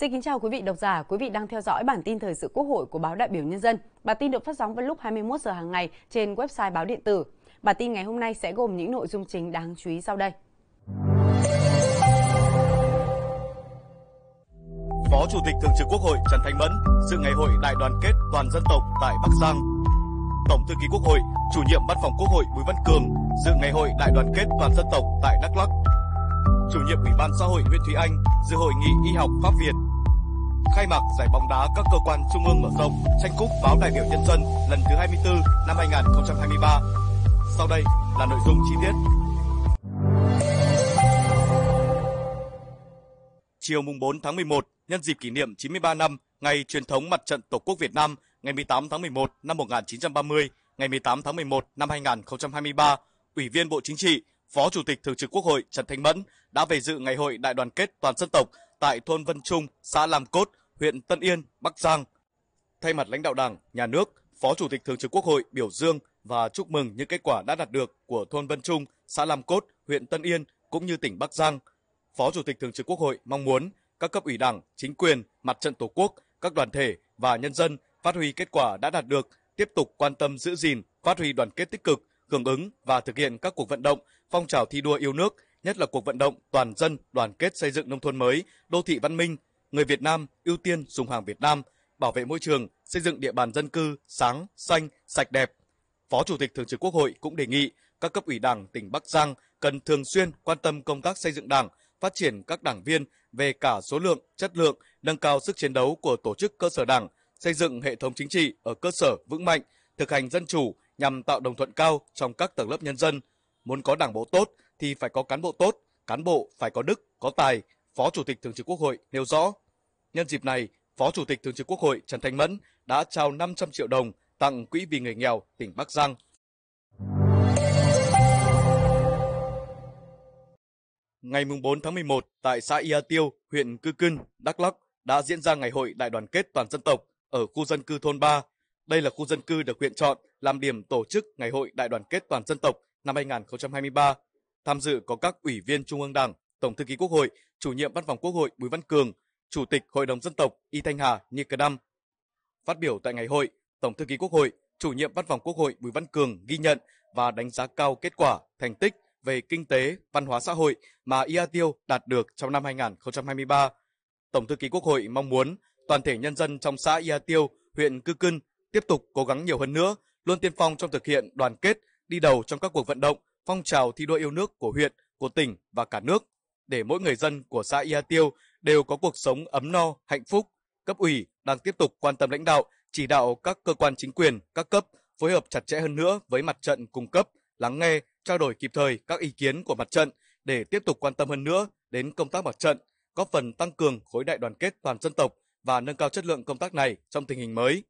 Xin kính chào quý vị độc giả, quý vị đang theo dõi bản tin thời sự Quốc hội của báo Đại biểu Nhân dân. Bản tin được phát sóng vào lúc 21 giờ hàng ngày trên website báo điện tử. Bản tin ngày hôm nay sẽ gồm những nội dung chính đáng chú ý sau đây. Phó Chủ tịch Thường trực Quốc hội Trần Thanh Mẫn dự ngày hội đại đoàn kết toàn dân tộc tại Bắc Giang. Tổng thư ký Quốc hội, chủ nhiệm Văn phòng Quốc hội Bùi Văn Cường dự ngày hội đại đoàn kết toàn dân tộc tại Đắk Lắk. Chủ nhiệm Ủy ban xã hội Nguyễn Thúy Anh dự hội nghị y học Pháp Việt. Khai mạc giải bóng đá các cơ quan trung ương mở rộng tranh cúp báo đại biểu nhân dân lần thứ 24 năm 2023. Sau đây là nội dung chi tiết. Chiều mùng 4 tháng 11, nhân dịp kỷ niệm 93 năm ngày truyền thống Mặt trận Tổ quốc Việt Nam ngày 18 tháng 11 năm 1930, ngày 18 tháng 11 năm 2023, Ủy viên Bộ Chính trị, Phó Chủ tịch Thường trực Quốc hội Trần Thanh Mẫn đã về dự ngày hội đại đoàn kết toàn dân tộc tại thôn Vân Trung, xã Lam Cốt, huyện Tân Yên, Bắc Giang. Thay mặt lãnh đạo Đảng, Nhà nước, Phó Chủ tịch Thường trực Quốc hội biểu dương và chúc mừng những kết quả đã đạt được của thôn Vân Trung, xã Lam Cốt, huyện Tân Yên cũng như tỉnh Bắc Giang. Phó Chủ tịch Thường trực Quốc hội mong muốn các cấp ủy Đảng, chính quyền, mặt trận Tổ quốc, các đoàn thể và nhân dân phát huy kết quả đã đạt được, tiếp tục quan tâm giữ gìn, phát huy đoàn kết tích cực, hưởng ứng và thực hiện các cuộc vận động, phong trào thi đua yêu nước, nhất là cuộc vận động toàn dân đoàn kết xây dựng nông thôn mới, đô thị văn minh, người Việt Nam ưu tiên dùng hàng Việt Nam, bảo vệ môi trường, xây dựng địa bàn dân cư sáng, xanh, sạch đẹp. Phó Chủ tịch Thường trực Quốc hội cũng đề nghị các cấp ủy Đảng tỉnh Bắc Giang cần thường xuyên quan tâm công tác xây dựng Đảng, phát triển các đảng viên về cả số lượng, chất lượng, nâng cao sức chiến đấu của tổ chức cơ sở Đảng, xây dựng hệ thống chính trị ở cơ sở vững mạnh, thực hành dân chủ nhằm tạo đồng thuận cao trong các tầng lớp nhân dân. Muốn có đảng bộ tốt thì phải có cán bộ tốt, cán bộ phải có đức, có tài, Phó Chủ tịch Thường trực Quốc hội nêu rõ. Nhân dịp này, Phó Chủ tịch Thường trực Quốc hội Trần Thanh Mẫn đã trao 500 triệu đồng tặng Quỹ vì người nghèo tỉnh Bắc Giang. Ngày 4 tháng 11, tại xã Ia Tiêu, huyện Cư Cưng, Đắk Lắk đã diễn ra ngày hội đại đoàn kết toàn dân tộc ở khu dân cư thôn 3. Đây là khu dân cư được huyện chọn làm điểm tổ chức ngày hội đại đoàn kết toàn dân tộc năm 2023. Tham dự có các ủy viên Trung ương Đảng, Tổng thư ký Quốc hội, chủ nhiệm Văn phòng Quốc hội Bùi Văn Cường, Chủ tịch Hội đồng dân tộc Y Thanh Hà Nicodam. Phát biểu tại ngày hội, Tổng thư ký Quốc hội, chủ nhiệm Văn phòng Quốc hội Bùi Văn Cường ghi nhận và đánh giá cao kết quả, thành tích về kinh tế, văn hóa xã hội mà Ia Tiêu đạt được trong năm 2023. Tổng thư ký Quốc hội mong muốn toàn thể nhân dân trong xã Ia Tiêu, huyện Cư Cưng tiếp tục cố gắng nhiều hơn nữa, luôn tiên phong trong thực hiện đoàn kết, đi đầu trong các cuộc vận động, phong trào thi đua yêu nước của huyện, của tỉnh và cả nước để mỗi người dân của xã Ia Tiêu đều có cuộc sống ấm no, hạnh phúc. Cấp ủy đang tiếp tục quan tâm lãnh đạo, chỉ đạo các cơ quan chính quyền, các cấp phối hợp chặt chẽ hơn nữa với mặt trận cung cấp, lắng nghe, trao đổi kịp thời các ý kiến của mặt trận để tiếp tục quan tâm hơn nữa đến công tác mặt trận, góp phần tăng cường khối đại đoàn kết toàn dân tộc và nâng cao chất lượng công tác này trong tình hình mới.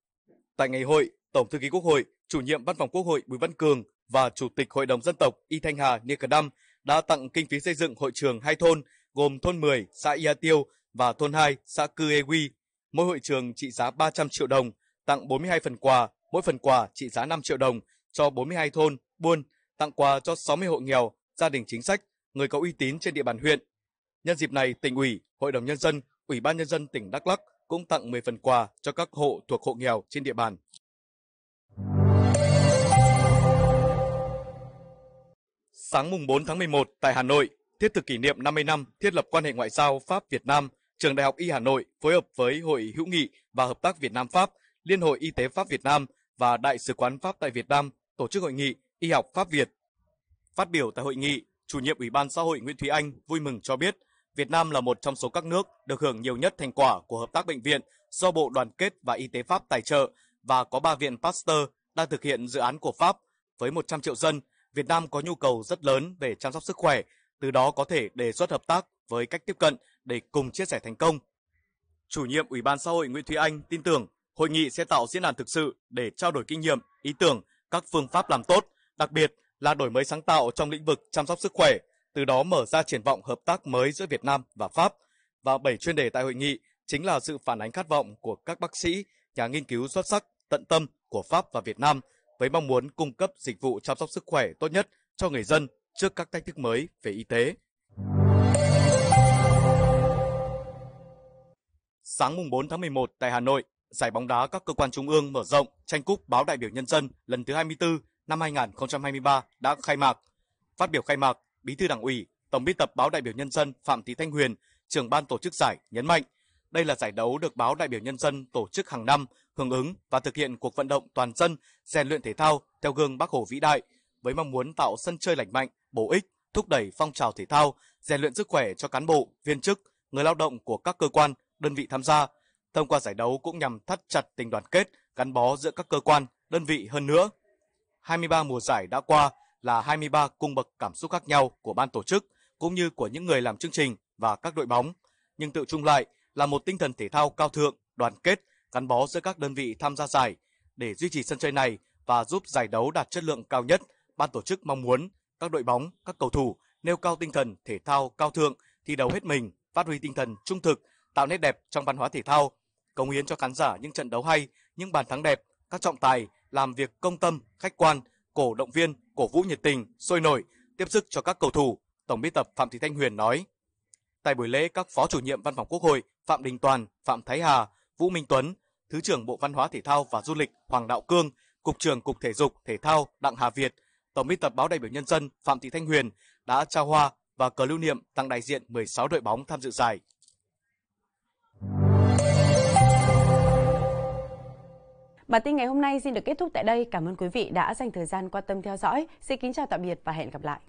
Tại ngày hội, Tổng thư ký Quốc hội, chủ nhiệm Văn phòng Quốc hội Bùi Văn Cường và Chủ tịch Hội đồng dân tộc Y Thanh Hà Nicodam đã tặng kinh phí xây dựng hội trường hai thôn gồm thôn 10 xã Ia Tiêu và thôn 2 xã Cư Ê Quy. Mỗi hội trường trị giá 300 triệu đồng, tặng 42 phần quà, mỗi phần quà trị giá 5 triệu đồng cho 42 thôn, buôn, tặng quà cho 60 hộ nghèo, gia đình chính sách, người có uy tín trên địa bàn huyện. Nhân dịp này, tỉnh ủy, Hội đồng Nhân dân, Ủy ban Nhân dân tỉnh Đắk Lắk cũng tặng 10 phần quà cho các hộ thuộc hộ nghèo trên địa bàn. Sáng mùng 4 tháng 11 tại Hà Nội, thiết thực kỷ niệm 50 năm thiết lập quan hệ ngoại giao Pháp-Việt Nam, Trường Đại học Y Hà Nội phối hợp với Hội hữu nghị và hợp tác Việt Nam Pháp, Liên hội Y tế Pháp Việt Nam và Đại sứ quán Pháp tại Việt Nam tổ chức hội nghị Y học Pháp Việt. Phát biểu tại hội nghị, chủ nhiệm Ủy ban xã hội Nguyễn Thúy Anh vui mừng cho biết, Việt Nam là một trong số các nước được hưởng nhiều nhất thành quả của hợp tác bệnh viện do Bộ Đoàn kết và Y tế Pháp tài trợ và có 3 viện Pasteur đang thực hiện dự án của Pháp với 100 triệu dân. Việt Nam có nhu cầu rất lớn về chăm sóc sức khỏe, từ đó có thể đề xuất hợp tác với cách tiếp cận để cùng chia sẻ thành công. Chủ nhiệm Ủy ban xã hội Nguyễn Thúy Anh tin tưởng hội nghị sẽ tạo diễn đàn thực sự để trao đổi kinh nghiệm, ý tưởng, các phương pháp làm tốt, đặc biệt là đổi mới sáng tạo trong lĩnh vực chăm sóc sức khỏe, từ đó mở ra triển vọng hợp tác mới giữa Việt Nam và Pháp. Và bảy chuyên đề tại hội nghị chính là sự phản ánh khát vọng của các bác sĩ, nhà nghiên cứu xuất sắc, tận tâm của Pháp và Việt Nam với mong muốn cung cấp dịch vụ chăm sóc sức khỏe tốt nhất cho người dân trước các thách thức mới về y tế. Sáng mùng 4 tháng 11 tại Hà Nội, giải bóng đá các cơ quan trung ương mở rộng tranh cúp báo đại biểu nhân dân lần thứ 24 năm 2023 đã khai mạc. Phát biểu khai mạc, Bí thư Đảng ủy, Tổng biên tập báo đại biểu nhân dân Phạm Thị Thanh Huyền, trưởng ban tổ chức giải nhấn mạnh, đây là giải đấu được báo đại biểu nhân dân tổ chức hàng năm hưởng ứng và thực hiện cuộc vận động toàn dân rèn luyện thể thao theo gương bác Hồ vĩ đại với mong muốn tạo sân chơi lành mạnh, bổ ích, thúc đẩy phong trào thể thao, rèn luyện sức khỏe cho cán bộ, viên chức, người lao động của các cơ quan, đơn vị tham gia. Thông qua giải đấu cũng nhằm thắt chặt tình đoàn kết, gắn bó giữa các cơ quan, đơn vị hơn nữa. 23 mùa giải đã qua là 23 cung bậc cảm xúc khác nhau của ban tổ chức cũng như của những người làm chương trình và các đội bóng, nhưng tự chung lại là một tinh thần thể thao cao thượng, đoàn kết, gắn bó giữa các đơn vị tham gia giải. Để duy trì sân chơi này và giúp giải đấu đạt chất lượng cao nhất, ban tổ chức mong muốn các đội bóng, các cầu thủ nêu cao tinh thần thể thao cao thượng, thi đấu hết mình, phát huy tinh thần trung thực, tạo nét đẹp trong văn hóa thể thao, cống hiến cho khán giả những trận đấu hay, những bàn thắng đẹp, các trọng tài làm việc công tâm, khách quan, cổ động viên, cổ vũ nhiệt tình, sôi nổi, tiếp sức cho các cầu thủ, Tổng biên tập Phạm Thị Thanh Huyền nói. Tại buổi lễ, các Phó chủ nhiệm Văn phòng Quốc hội Phạm Đình Toàn, Phạm Thái Hà, Vũ Minh Tuấn, Thứ trưởng Bộ Văn hóa Thể thao và Du lịch Hoàng Đạo Cương, Cục trưởng Cục Thể dục Thể thao Đặng Hà Việt, Tổng biên tập báo đại biểu nhân dân Phạm Thị Thanh Huyền đã trao hoa và cờ lưu niệm tặng đại diện 16 đội bóng tham dự giải. Bản tin ngày hôm nay xin được kết thúc tại đây. Cảm ơn quý vị đã dành thời gian quan tâm theo dõi. Xin kính chào tạm biệt và hẹn gặp lại.